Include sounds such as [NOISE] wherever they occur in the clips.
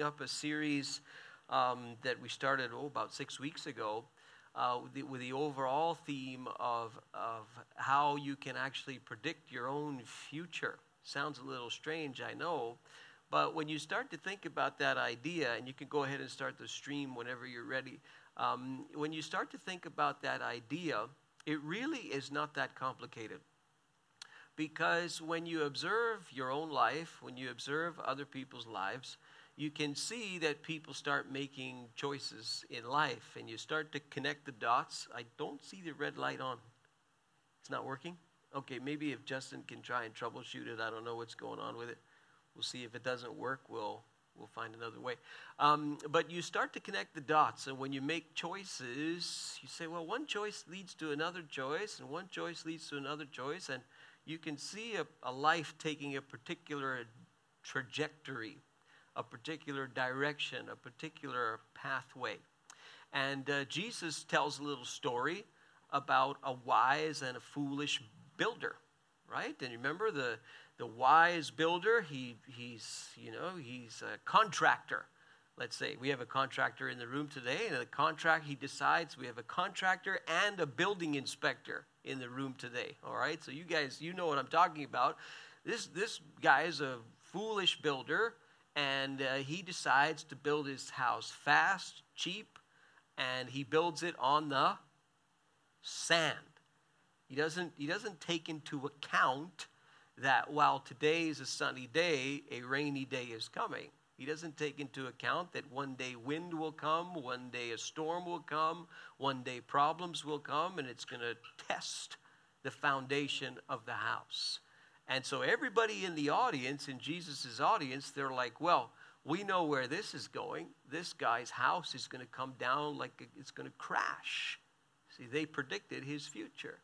up a series um, that we started oh, about six weeks ago uh, with, the, with, the, overall theme of, of how you can actually predict your own future. Sounds a little strange, I know, but when you start to think about that idea, and you can go ahead and start the stream whenever you're ready, um, when you start to think about that idea, it really is not that complicated. Because when you observe your own life, when you observe other people's lives, you can see that people start making choices in life and you start to connect the dots. I don't see the red light on. It's not working? Okay, maybe if Justin can try and troubleshoot it, I don't know what's going on with it. We'll see if it doesn't work, we'll we'll find another way. Um, but you start to connect the dots, and when you make choices, you say, well, one choice leads to another choice, and one choice leads to another choice, and you can see a, a life taking a particular trajectory a particular direction, a particular pathway. And uh, Jesus tells a little story about a wise and a foolish builder, right? And remember the, the wise builder, he, he's, you know, he's a contractor. Let's say we have a contractor in the room today, and the contract he decides we have a contractor and a building inspector in the room today. All right, so you guys, you know what I'm talking about. This this guy is a foolish builder and uh, he decides to build his house fast, cheap, and he builds it on the sand. He doesn't, he doesn't take into account that while today is a sunny day, a rainy day is coming. He doesn't take into account that one day wind will come, one day a storm will come, one day problems will come, and it's going to test the foundation of the house. And so everybody in the audience, in Jesus' audience, they're like, well, we know where this is going. This guy's house is going to come down like it's going to crash. See, they predicted his future.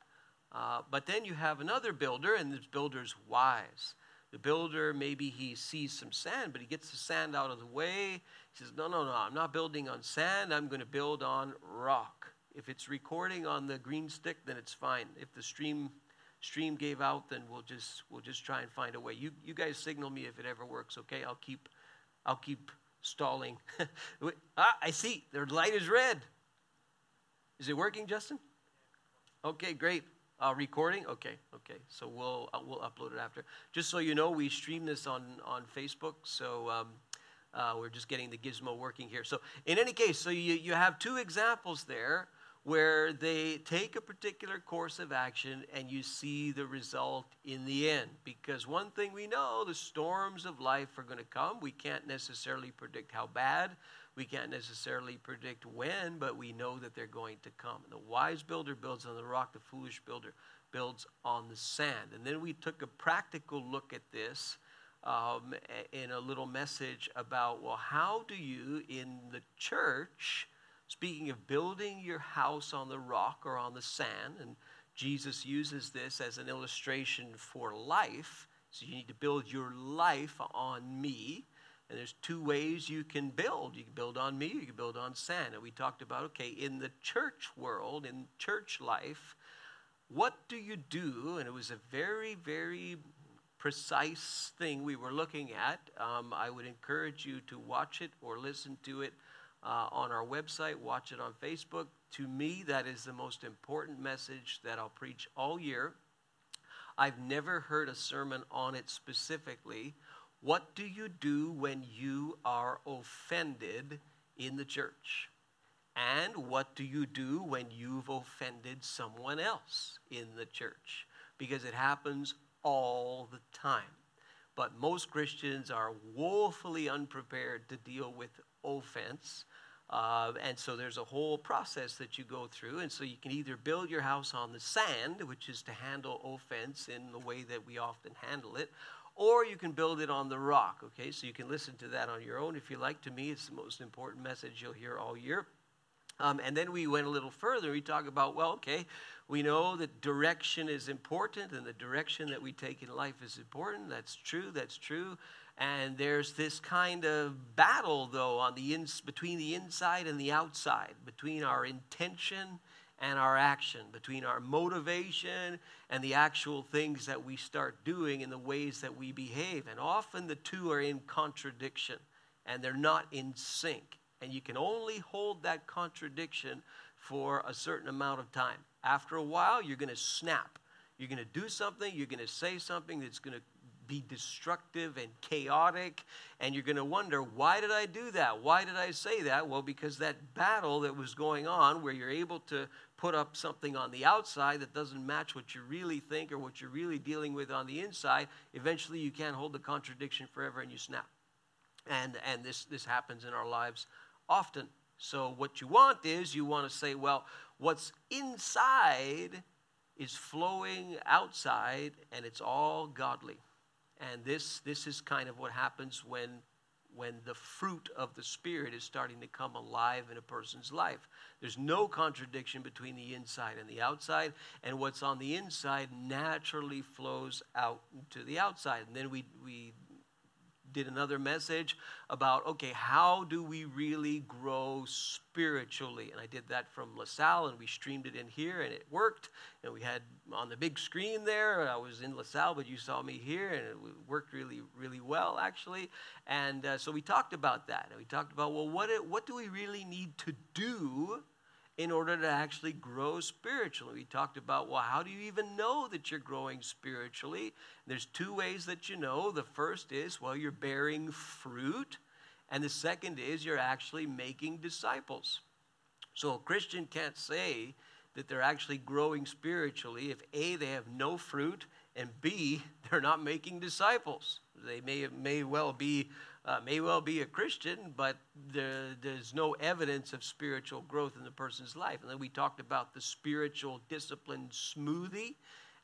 Uh, but then you have another builder, and this builder's wise. The builder, maybe he sees some sand, but he gets the sand out of the way. He says, No, no, no, I'm not building on sand. I'm going to build on rock. If it's recording on the green stick, then it's fine. If the stream stream gave out, then we'll just we'll just try and find a way. You you guys signal me if it ever works, okay? I'll keep I'll keep stalling. [LAUGHS] ah, I see. Their light is red. Is it working, Justin? Okay, great. Uh, recording? Okay, okay. So we'll uh, we'll upload it after. Just so you know, we stream this on on Facebook. So. Um, uh, we're just getting the gizmo working here. So, in any case, so you, you have two examples there where they take a particular course of action and you see the result in the end. Because one thing we know the storms of life are going to come. We can't necessarily predict how bad, we can't necessarily predict when, but we know that they're going to come. And the wise builder builds on the rock, the foolish builder builds on the sand. And then we took a practical look at this. Um, in a little message about, well, how do you in the church Speaking of building your house on the rock or on the sand, and Jesus uses this as an illustration for life. So you need to build your life on me. And there's two ways you can build. You can build on me, you can build on sand. And we talked about, okay, in the church world, in church life, what do you do? And it was a very, very precise thing we were looking at. Um, I would encourage you to watch it or listen to it uh, on our website, watch it on Facebook. To me, that is the most important message that I'll preach all year. I've never heard a sermon on it specifically. What do you do when you are offended in the church? And what do you do when you've offended someone else in the church? Because it happens all the time. But most Christians are woefully unprepared to deal with offense. Uh, and so there's a whole process that you go through. And so you can either build your house on the sand, which is to handle offense in the way that we often handle it, or you can build it on the rock. Okay, so you can listen to that on your own if you like. To me, it's the most important message you'll hear all year. Um, and then we went a little further. We talk about, well, okay, we know that direction is important and the direction that we take in life is important. That's true, that's true. And there's this kind of battle, though, on the ins- between the inside and the outside, between our intention and our action, between our motivation and the actual things that we start doing and the ways that we behave. And often the two are in contradiction. and they're not in sync. And you can only hold that contradiction for a certain amount of time. After a while, you're going to snap. You're going to do something, you're going to say something that's going to be destructive and chaotic, and you're going to wonder, why did I do that? Why did I say that? Well, because that battle that was going on, where you're able to put up something on the outside that doesn't match what you really think or what you're really dealing with on the inside, eventually you can't hold the contradiction forever and you snap. And, and this, this happens in our lives often. So, what you want is you want to say, well, what's inside is flowing outside and it's all godly. And this, this is kind of what happens when, when the fruit of the Spirit is starting to come alive in a person's life. There's no contradiction between the inside and the outside, and what's on the inside naturally flows out to the outside. And then we, we did another message about okay, how do we really grow spiritually? And I did that from LaSalle, and we streamed it in here, and it worked. And we had on the big screen there. I was in LaSalle, but you saw me here, and it worked really, really well actually. And uh, so we talked about that, and we talked about well, what what do we really need to do? In order to actually grow spiritually. We talked about, well, how do you even know that you're growing spiritually? There's two ways that you know. The first is, well, you're bearing fruit, and the second is you're actually making disciples. So a Christian can't say that they're actually growing spiritually if A, they have no fruit, and B, [LAUGHS] they're not making disciples. They may, may well be uh, may well be a Christian, but there, there's no evidence of spiritual growth in the person's life. And then we talked about the spiritual discipline smoothie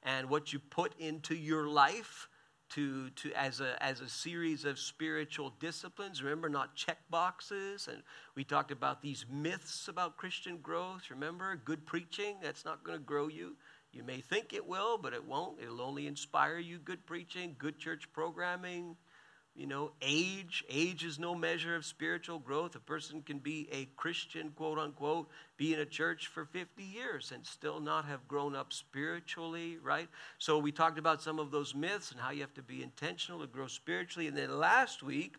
and what you put into your life to, to as, a, as a series of spiritual disciplines. Remember, not check boxes. And we talked about these myths about Christian growth. Remember, good preaching, that's not going to grow you. You may think it will, but it won't. It'll only inspire you. Good preaching, good church programming, you know, age. Age is no measure of spiritual growth. A person can be a Christian, quote unquote, be in a church for 50 years and still not have grown up spiritually, right? So we talked about some of those myths and how you have to be intentional to grow spiritually. And then last week,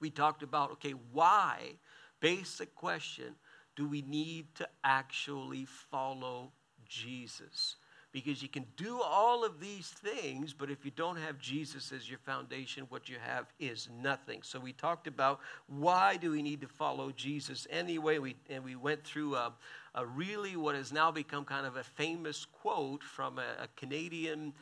we talked about, okay, why, basic question, do we need to actually follow Jesus? Because you can do all of these things, but if you don't have Jesus as your foundation, what you have is nothing. So we talked about why do we need to follow Jesus anyway, we, and we went through a, a really what has now become kind of a famous quote from a, a Canadian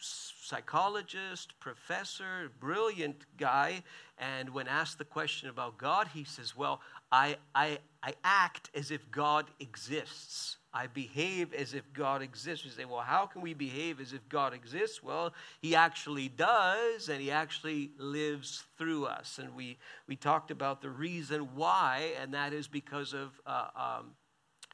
psychologist, professor, brilliant guy. And when asked the question about God, he says, Well, I, I, I act as if God exists. I behave as if God exists. We say, well, how can we behave as if God exists? Well, He actually does, and He actually lives through us. And we, we talked about the reason why, and that is because of, uh, um,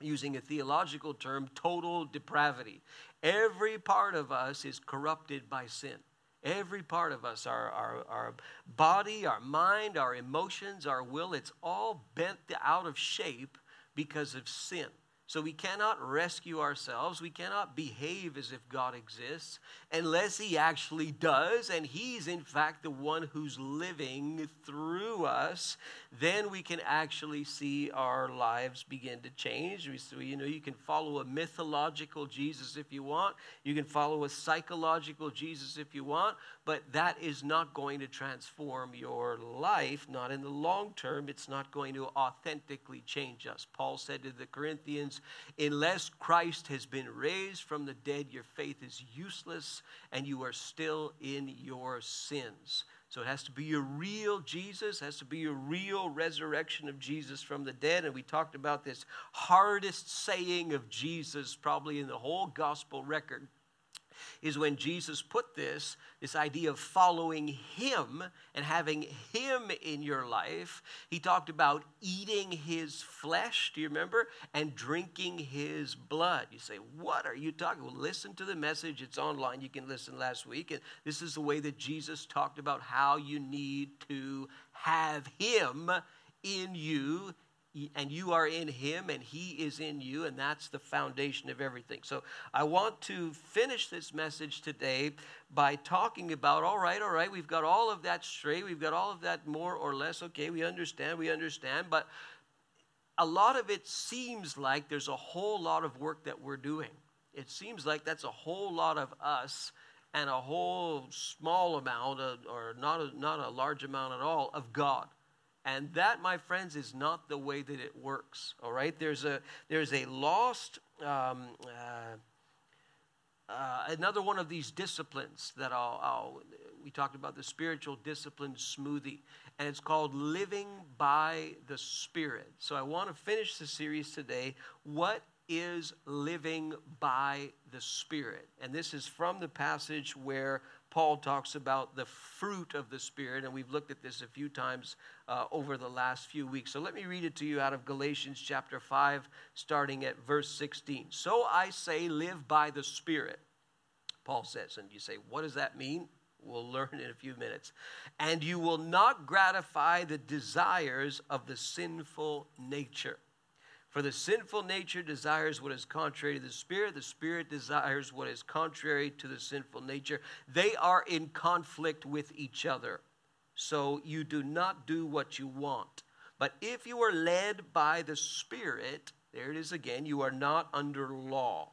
using a theological term, total depravity. Every part of us is corrupted by sin. Every part of us, our, our, our body, our mind, our emotions, our will, it's all bent out of shape because of sin. So we cannot rescue ourselves. We cannot behave as if God exists unless He actually does, and He's in fact the one who's living through us. Then we can actually see our lives begin to change. So, you know, you can follow a mythological Jesus if you want, you can follow a psychological Jesus if you want, but that is not going to transform your life, not in the long term. It's not going to authentically change us. Paul said to the Corinthians, Unless Christ has been raised from the dead, your faith is useless and you are still in your sins. So it has to be a real Jesus, has to be a real resurrection of Jesus from the dead. And we talked about this hardest saying of Jesus, probably in the whole gospel record is when Jesus put this, this idea of following Him and having Him in your life. He talked about eating His flesh, do you remember? And drinking His blood. You say, What are you talking? Well, listen to the message. It's online. You can listen last week. And this is the way that Jesus talked about how you need to have Him in you and you are in him and he is in you and that's the foundation of everything. So i want to finish this message today by talking about all right all right we've got all of that straight we've got all of that more or less okay we understand we understand but a lot of it seems like there's a whole lot of work that we're doing. It seems like that's a whole lot of us and a whole small amount of, or not a, not a large amount at all of god and that, my friends, is not the way that it works. All right? There's a, there's a lost, um, uh, uh, another one of these disciplines that I'll, I'll, we talked about the spiritual discipline smoothie, and it's called Living by the Spirit. So I want to finish the series today. What is living by the Spirit? And this is from the passage where Paul talks about the fruit of the Spirit, and we've looked at this a few times uh, over the last few weeks. So let me read it to you out of Galatians chapter 5, starting at verse 16. So I say, live by the Spirit, Paul says. And you say, what does that mean? We'll learn in a few minutes. And you will not gratify the desires of the sinful nature. For the sinful nature desires what is contrary to the spirit, the spirit desires what is contrary to the sinful nature. They are in conflict with each other. So you do not do what you want. But if you are led by the spirit, there it is again, you are not under law.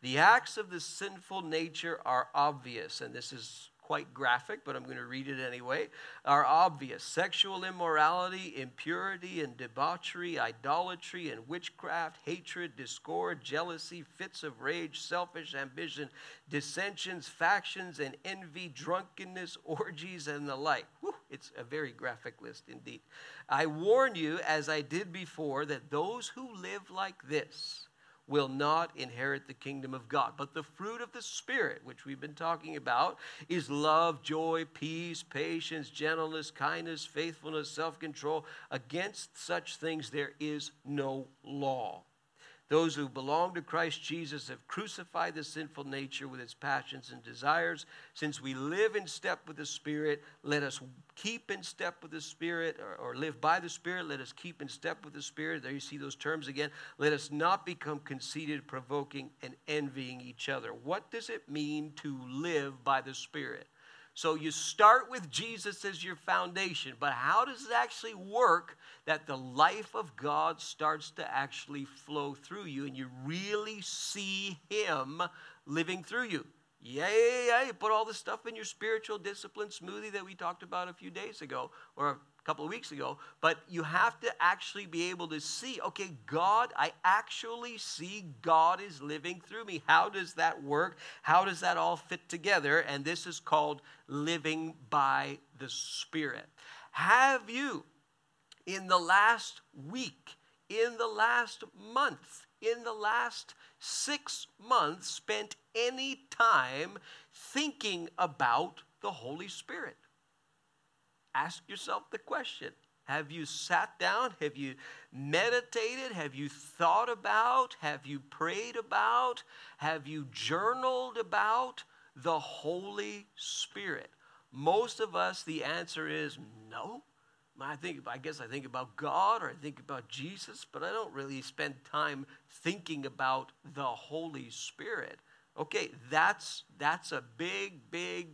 The acts of the sinful nature are obvious, and this is quite graphic, but I'm going to read it anyway, are obvious sexual immorality, impurity and debauchery, idolatry and witchcraft, hatred, discord, jealousy, fits of rage, selfish ambition, dissensions, factions, and envy, drunkenness, orgies, and the like. Whew, it's a very graphic list indeed. I warn you, as I did before, that those who live like this, will not inherit the kingdom of God. But the fruit of the Spirit, which we've been talking about, is love, joy, peace, patience, gentleness, kindness, faithfulness, self control. Against such things there is no law. Those who belong to Christ Jesus have crucified the sinful nature with its passions and desires. Since we live in step with the Spirit, let us keep in step with the Spirit, or, or, live by the Spirit. Let us keep in step with the Spirit. There you see those terms again. Let us not become conceited, provoking, and envying each other. What does it mean to live by the Spirit? So you start with Jesus as your foundation, but how does it actually work that the life of God starts to actually flow through you and you really see Him living through you? Yeah, yeah, yeah. Put all the stuff in your spiritual discipline smoothie that we talked about a few days ago or a couple of weeks ago, but you have to actually be able to see, okay, God, I actually see God is living through me. How does that work? How does that all fit together? And this is called living by the Spirit. Have you, in the last week, in the last month, in the last six months, spent any time thinking about the Holy Spirit? ask yourself the question Have you sat down? Have you meditated? Have you thought about? Have you prayed about? Have you journaled about the Holy Spirit? Most of us, the answer is no. I think, I guess I think about God or I think about Jesus, but I don't really spend time thinking about the Holy Spirit. Okay, that's that's a big, big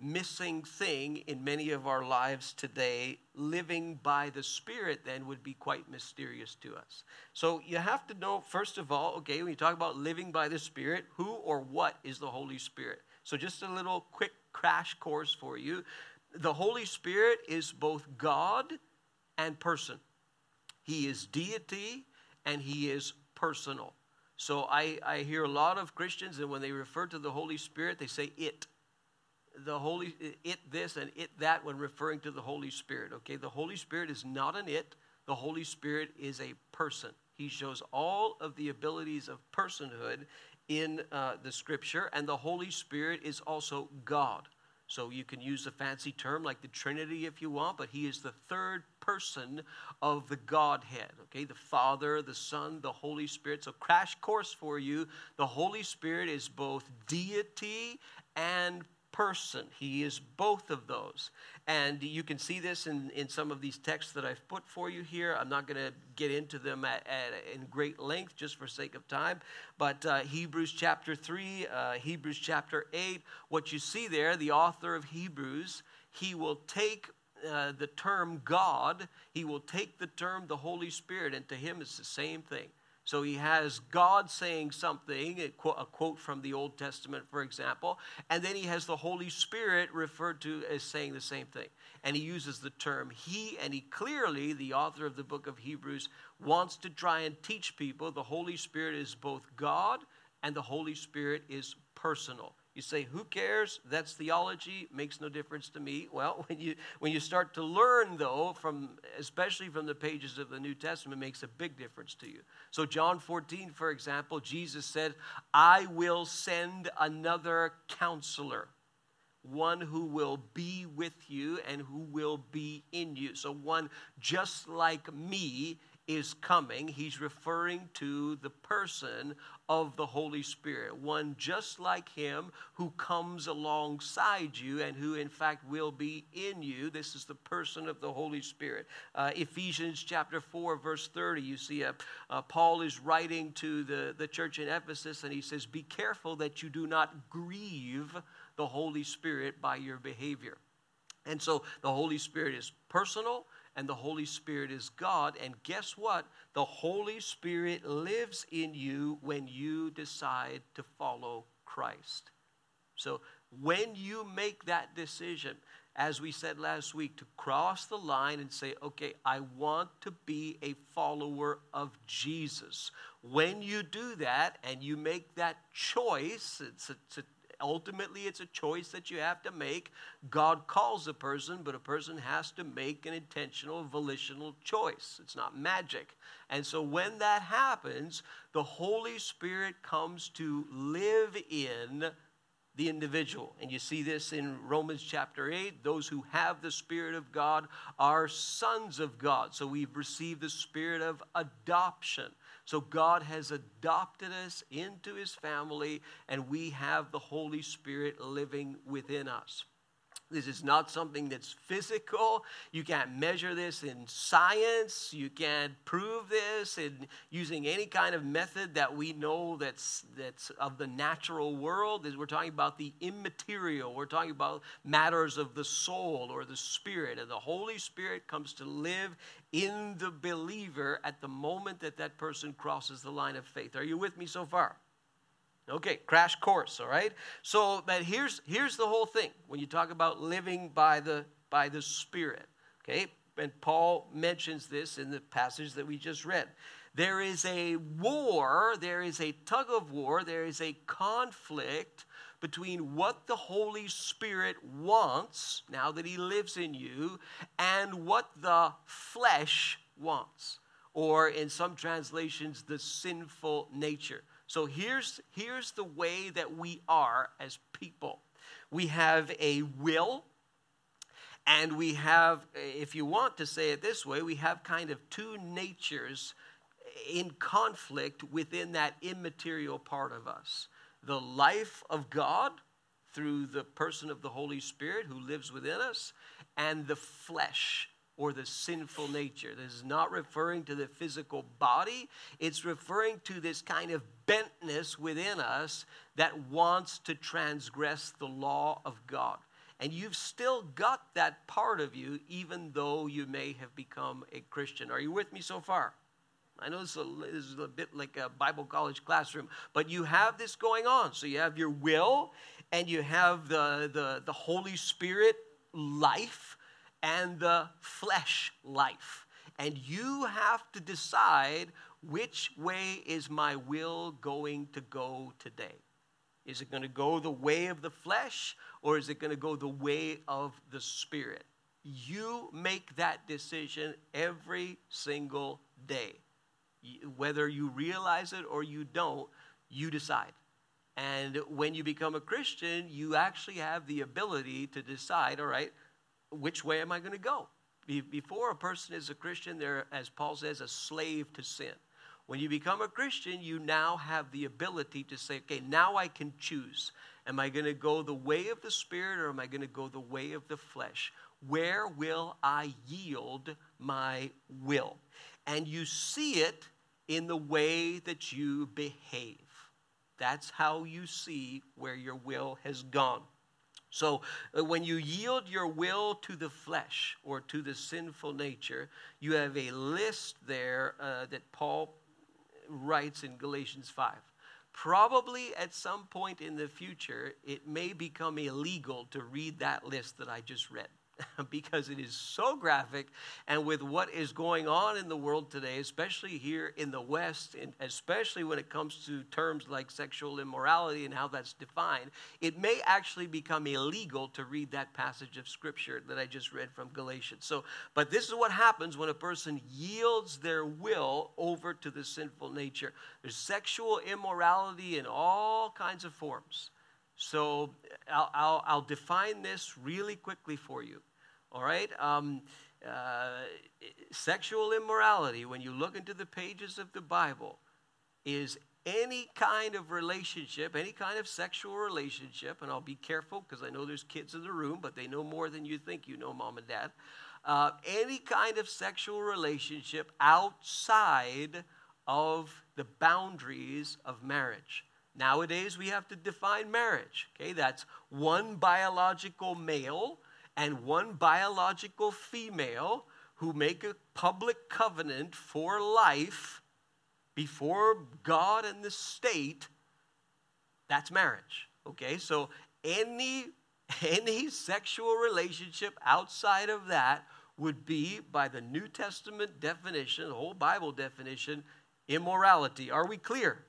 missing thing in many of our lives today, living by the Spirit then would be quite mysterious to us. So you have to know, first of all, okay, when you talk about living by the Spirit, who or what is the Holy Spirit? So just a little quick crash course for you. The Holy Spirit is both God and person, He is deity and He is personal. So I, I hear a lot of Christians, and when they refer to the Holy Spirit, they say it the Holy it this and it that when referring to the Holy Spirit. Okay, the Holy Spirit is not an it. The Holy Spirit is a person. He shows all of the abilities of personhood in uh, the Scripture, and the Holy Spirit is also God. So you can use a fancy term like the Trinity if you want, but He is the third person of the Godhead. Okay, the Father, the Son, the Holy Spirit. So crash course for you: the Holy Spirit is both deity and person. He is both of those. And you can see this in, in some of these texts that I've put for you here. I'm not going to get into them at, at, in great length just for sake of time. But uh, Hebrews chapter 3, uh, Hebrews chapter 8, what you see there, the author of Hebrews, he will take uh, the term God, he will take the term the Holy Spirit, and to him it's the same thing. So he has God saying something, a quote from the Old Testament, for example, and then he has the Holy Spirit referred to as saying the same thing. And he uses the term he, and he clearly, the author of the book of Hebrews, wants to try and teach people the Holy Spirit is both God and the Holy Spirit is personal. You say, who cares? That's theology, makes no difference to me. Well, [LAUGHS] when you when you start to learn though, from especially from the pages of the New Testament, makes a big difference to you. So John 14, for example, Jesus said, I will send another counselor, one who will be with you and who will be in you. So one just like me is coming, he's referring to the person of the Holy Spirit, one just like him who comes alongside you and who, in fact, will be in you. This is the person of the Holy Spirit. Uh, Ephesians chapter 4, verse 30, you see uh, uh, Paul is writing to the, the church in Ephesus, and he says, Be careful that you do not grieve the Holy Spirit by your behavior. And so the Holy Spirit is personal and the Holy Spirit is God. And guess what? The Holy Spirit lives in you when you decide to follow Christ. So when you make that decision, as we said last week, to cross the line and say, okay, I want to be a follower of Jesus. When you do that and you make that choice, it's a, it's a ultimately it's a choice that you have to make. God calls a person, but a person has to make an intentional, volitional choice. It's not magic. And so when that happens, the Holy Spirit comes to live in the individual. And you see this in Romans chapter 8. Those who have the Spirit of God are sons of God. So we've received the Spirit of adoption. So God has adopted us into his family, and we have the Holy Spirit living within us. This is not something that's physical. You can't measure this in science. You can't prove this in using any kind of method that we know that's, that's of the natural world. We're talking about the immaterial. We're talking about matters of the soul or the spirit. And the Holy Spirit comes to live in the believer at the moment that that person crosses the line of faith. Are you with me so far? Okay, crash course, all right? So, but here's here's the whole thing when you talk about living by the by the Spirit. Okay? And Paul mentions this in the passage that we just read. There is a war, there is a tug of war, there is a conflict between what the Holy Spirit wants now that He lives in you and what the flesh wants, or in some translations, the sinful nature. So here's, here's the way that we are as people we have a will, and we have, if you want to say it this way, we have kind of two natures in conflict within that immaterial part of us the life of God through the person of the Holy Spirit who lives within us, and the flesh or the sinful nature. This is not referring to the physical body, it's referring to this kind of bentness within us that wants to transgress the law of God. And you've still got that part of you, even though you may have become a Christian. Are you with me so far? I know this is, a, this is a bit like a Bible college classroom, but you have this going on. So you have your will, and you have the, the, the Holy Spirit life and the flesh life. And you have to decide which way is my will going to go today. Is it going to go the way of the flesh or is it going to go the way of the spirit? You make that decision every single day. Whether you realize it or you don't, you decide. And when you become a Christian, you actually have the ability to decide all right, which way am I going to go? Before a person is a Christian, they're, as Paul says, a slave to sin. When you become a Christian, you now have the ability to say, okay, now I can choose. Am I going to go the way of the Spirit or am I going to go the way of the flesh? Where will I yield my will? And you see it in the way that you behave. That's how you see where your will has gone. So, uh, when you yield your will to the flesh or to the sinful nature, you have a list there uh, that Paul writes in Galatians 5. Probably at some point in the future, it may become illegal to read that list that I just read. [LAUGHS] because it is so graphic. And with what is going on in the world today, especially here in the West, and especially when it comes to terms like sexual immorality and how that's defined, it may actually become illegal to read that passage of Scripture that I just read from Galatians. So, but this is what happens when a person yields their will over to the sinful nature. There's sexual immorality in all kinds of forms. So I'll, I'll, I'll, define this really quickly for you. All right? Um, uh, sexual immorality, when you look into the pages of the Bible, is any kind of relationship, any kind of sexual relationship, and I'll be careful because I know there's kids in the room, but they know more than you think you know, mom and dad. Uh, any kind of sexual relationship outside of the boundaries of marriage. Nowadays, we have to define marriage. Okay, that's one biological male and one biological female who make a public covenant for life before God and the state, that's marriage. Okay, so any any sexual relationship outside of that would be, by the New Testament definition, the whole Bible definition, immorality. Are we clear?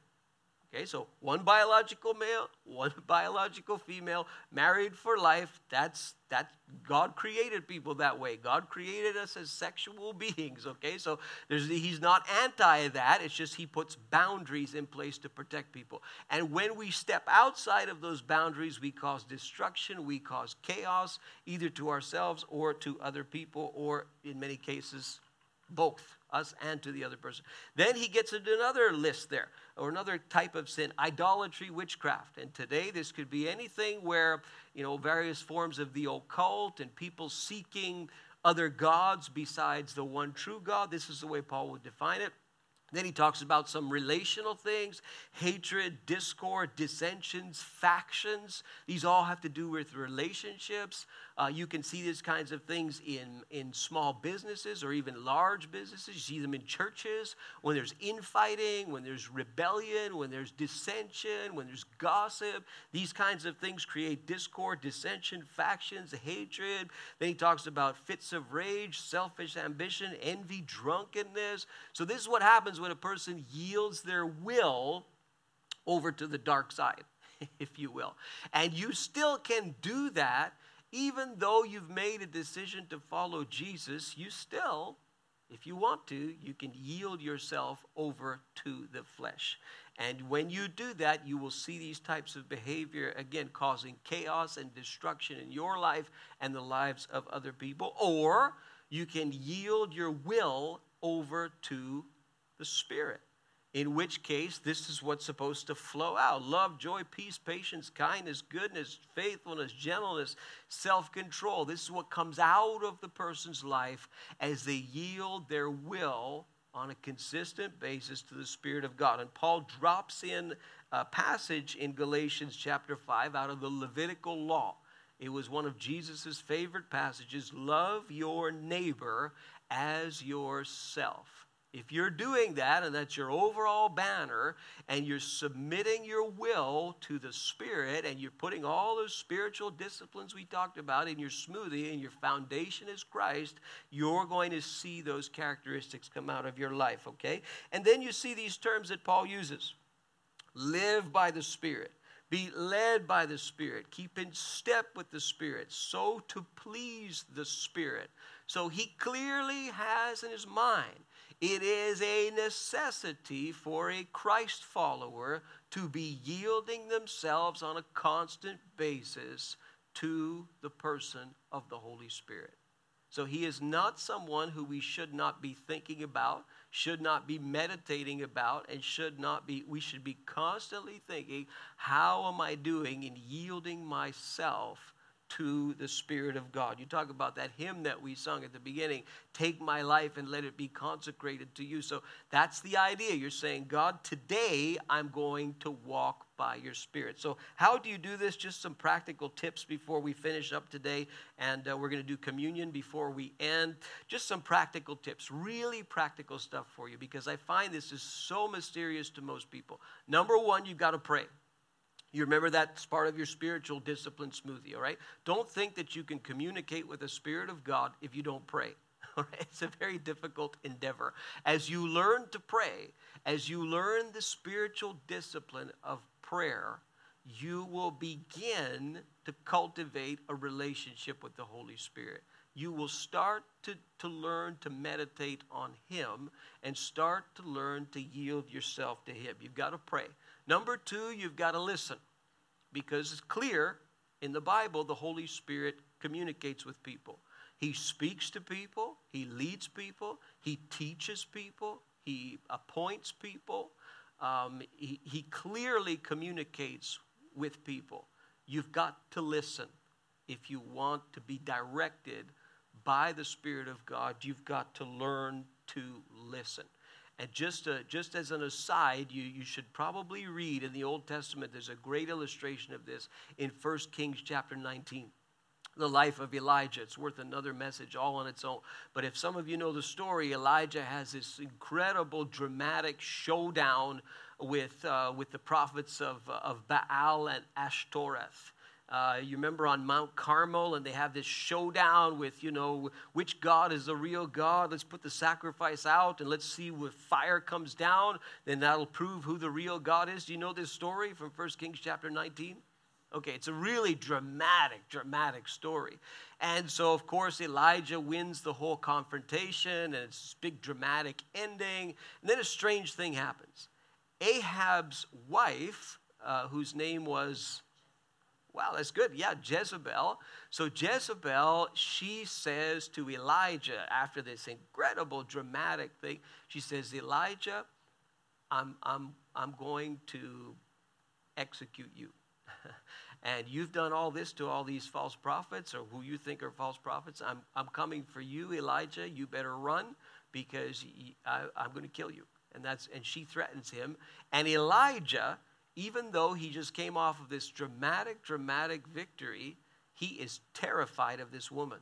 Okay, so one biological male, [LAUGHS] one biological female, married for life. That's that God created people that way. God created us as sexual [LAUGHS] beings, okay? So he's not anti that. It's just he puts boundaries in place to protect people. And when we step outside of those boundaries, we cause destruction, we cause chaos, either to ourselves or to other people, or in many cases, both us and to the other person. Then he gets into another list there, or another type of sin idolatry, witchcraft. And today, this could be anything where, you know, various forms of the occult and people seeking other gods besides the one true God. This is the way Paul would define it. Then he talks about some relational things hatred, discord, dissensions, factions. These all have to do with relationships. Uh, you can see these kinds of things in, in small businesses or even large businesses. You see them in churches when there's infighting, when there's rebellion, when there's dissension, when there's gossip. These kinds of things create discord, dissension, factions, hatred. Then he talks about fits of rage, selfish ambition, envy, drunkenness. So, this is what happens when a person yields their will over to the dark side, [LAUGHS] if you will. And you still can do that even though you've made a decision to follow Jesus, you still, if you want to, you can yield yourself over to the flesh. And when you do that, you will see these types of behavior again causing chaos and destruction in your life and the lives of other people. Or you can yield your will over to the Spirit. In which case, this is what's supposed to flow out love, joy, peace, patience, kindness, goodness, faithfulness, gentleness, self control. This is what comes out of the person's life as they yield their will on a consistent basis to the Spirit of God. And Paul drops in a passage in Galatians chapter 5 out of the Levitical law. It was one of Jesus' favorite passages love your neighbor as yourself. If you're doing that and that's your overall banner and you're submitting your will to the Spirit and you're putting all those spiritual disciplines we talked about in your smoothie and your foundation is Christ, you're going to see those characteristics come out of your life, okay? And then you see these terms that Paul uses live by the Spirit. Be led by the Spirit. Keep in step with the Spirit, so to please the Spirit. So he clearly has in his mind it is a necessity for a Christ follower to be yielding themselves on a constant basis to the person of the Holy Spirit. So he is not someone who we should not be thinking about, should not be meditating about, and should not be, we should be constantly thinking, how am I doing in yielding myself to the Spirit of God. You talk about that hymn that we sung at the beginning take my life and let it be consecrated to you. So that's the idea. You're saying, God, today I'm going to walk by your Spirit. So, how do you do this? Just some practical tips before we finish up today. And uh, we're going to do communion before we end. Just some practical tips, really practical stuff for you because I find this is so mysterious to most people. Number one, you've got to pray. You remember that's part of your spiritual discipline smoothie, all right? Don't think that you can communicate with the Spirit of God if you don't pray. [LAUGHS] It's a very difficult endeavor. As you learn to pray, as you learn the spiritual discipline of prayer, you will begin to cultivate a relationship with the Holy Spirit. You will start to, to learn to meditate on Him and start to learn to yield yourself to Him. You've got to pray. Number two, you've got to listen because it's clear in the Bible the Holy Spirit communicates with people. He speaks to people, He leads people, He teaches people, He appoints people. Um, he, he clearly communicates with people. You've got to listen if you want to be directed by the Spirit of God. You've got to learn to listen. And just, uh, just as an aside, you, you should probably read in the Old Testament, there's a great illustration of this in 1 Kings chapter 19 the life of Elijah. It's worth another message all on its own. But if some of you know the story, Elijah has this incredible, dramatic showdown with, uh, with the prophets of, of Baal and Ashtoreth. Uh, you remember on Mount Carmel, and they have this showdown with, you know, which God is the real God. Let's put the sacrifice out and let's see if fire comes down. Then that'll prove who the real God is. Do you know this story from 1 Kings chapter 19? Okay, it's a really dramatic, dramatic story. And so, of course, Elijah wins the whole confrontation, and it's this big dramatic ending. And then a strange thing happens. Ahab's wife, uh, whose name was Wow, that's good. Yeah, Jezebel. So Jezebel, she says to Elijah after this incredible dramatic thing, she says, Elijah, I'm, I'm, I'm going to execute you. [LAUGHS] and you've done all this to all these false prophets or who you think are false prophets. I'm, I'm coming for you, Elijah. You better run because I, I'm going to kill you. And, that's, and she threatens him. And Elijah even though he just came off of this dramatic, dramatic victory, he is terrified of this woman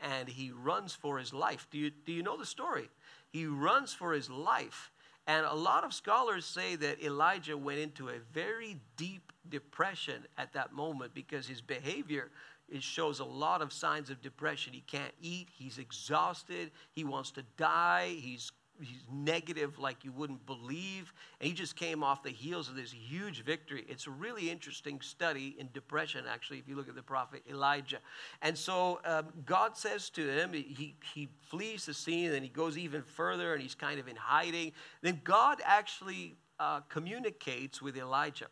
and he runs for his life. Do you, do you know the story? He runs for his life. And a lot of scholars say that Elijah went into a very deep depression at that moment because his behavior it shows a lot of signs of depression. He can't eat, he's exhausted, he wants to die, he's he's negative like you wouldn't believe. And he just came off the heels of this huge victory. It's a really interesting study in depression, actually, if you look at the prophet Elijah. And so um, God says to him, he, he flees the scene and he goes even further and he's kind of in hiding. Then God actually uh, communicates with Elijah.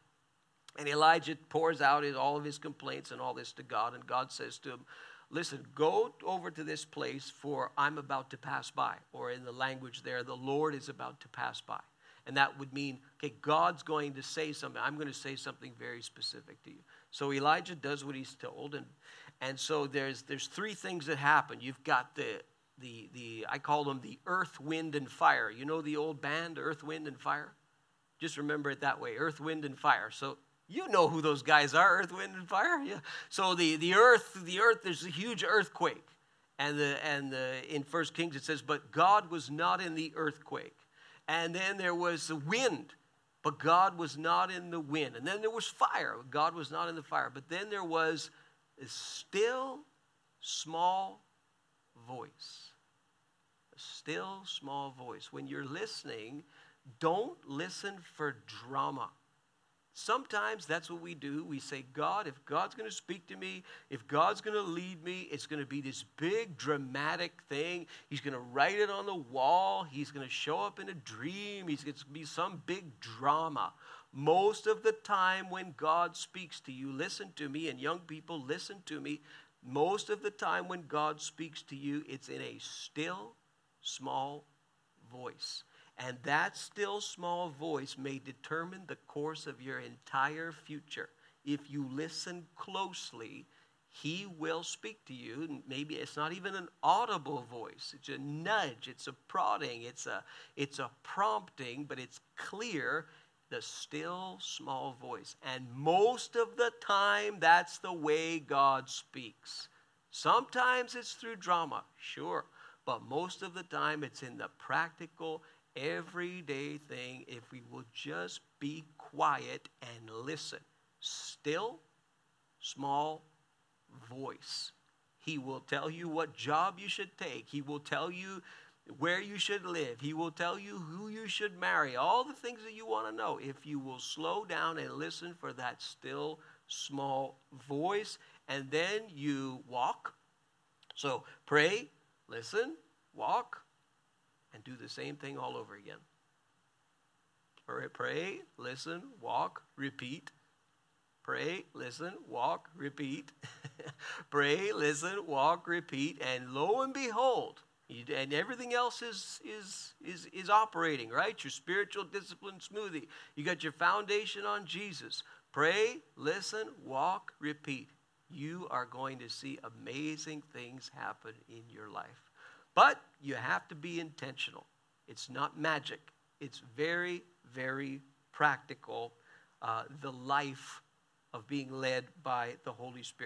And Elijah pours out all of his complaints and all this to God. And God says to him, listen, go over to this place for I'm about to pass by. Or in the language there, the Lord is about to pass by. And that would mean, okay, God's going to say something. I'm going to say something very specific to you. So Elijah does what he's told. And, and so there's, there's three things that happen. You've got the, the, the, I call them the earth, wind, and fire. You know the old band, Earth, Wind, and Fire? Just remember it that way Earth, Wind, and Fire. So you know who those guys are, earth, wind, and fire. Yeah. So the, the earth, the earth, there's a huge earthquake. And the and the in First Kings it says, but God was not in the earthquake. And then there was the wind, but God was not in the wind. And then there was fire. God was not in the fire. But then there was a still small voice. A still small voice. When you're listening, don't listen for drama. Sometimes that's what we do. We say, God, if God's going to speak to me, if God's going to lead me, it's going to be this big dramatic thing. He's going to write it on the wall. He's going to show up in a dream. He's going to be some big drama. Most of the time, when God speaks to you, listen to me, and young people, listen to me. Most of the time, when God speaks to you, it's in a still, small voice. And that still, small voice may determine the course of your entire future. If you listen closely, he will speak to you. Maybe it's not even an audible voice. It's a nudge, it's a prodding, it's a, it's a prompting, but it's clear the still small voice. And most of the time, that's the way God speaks. Sometimes it's through drama, sure, but most of the time it's in the practical, everyday thing if we will just be quiet and listen. Still, small voice. He will tell you what job you should take. He will tell you where you should live. He will tell you who you should marry. All the things that you want to know. If you will slow down and listen for that still small voice, and then you walk. So pray, listen, walk, and do the same thing all over again. Pray, pray listen, walk, repeat. Pray, listen, walk, repeat. [LAUGHS] Pray, listen, walk, repeat, and lo and behold, and everything else is, is, is, is operating, right? Your spiritual discipline smoothie. You got your foundation on Jesus. Pray, listen, walk, repeat. You are going to see amazing things happen in your life. But you have to be intentional. It's not magic, it's very, very practical. Uh, the life of being led by the Holy Spirit.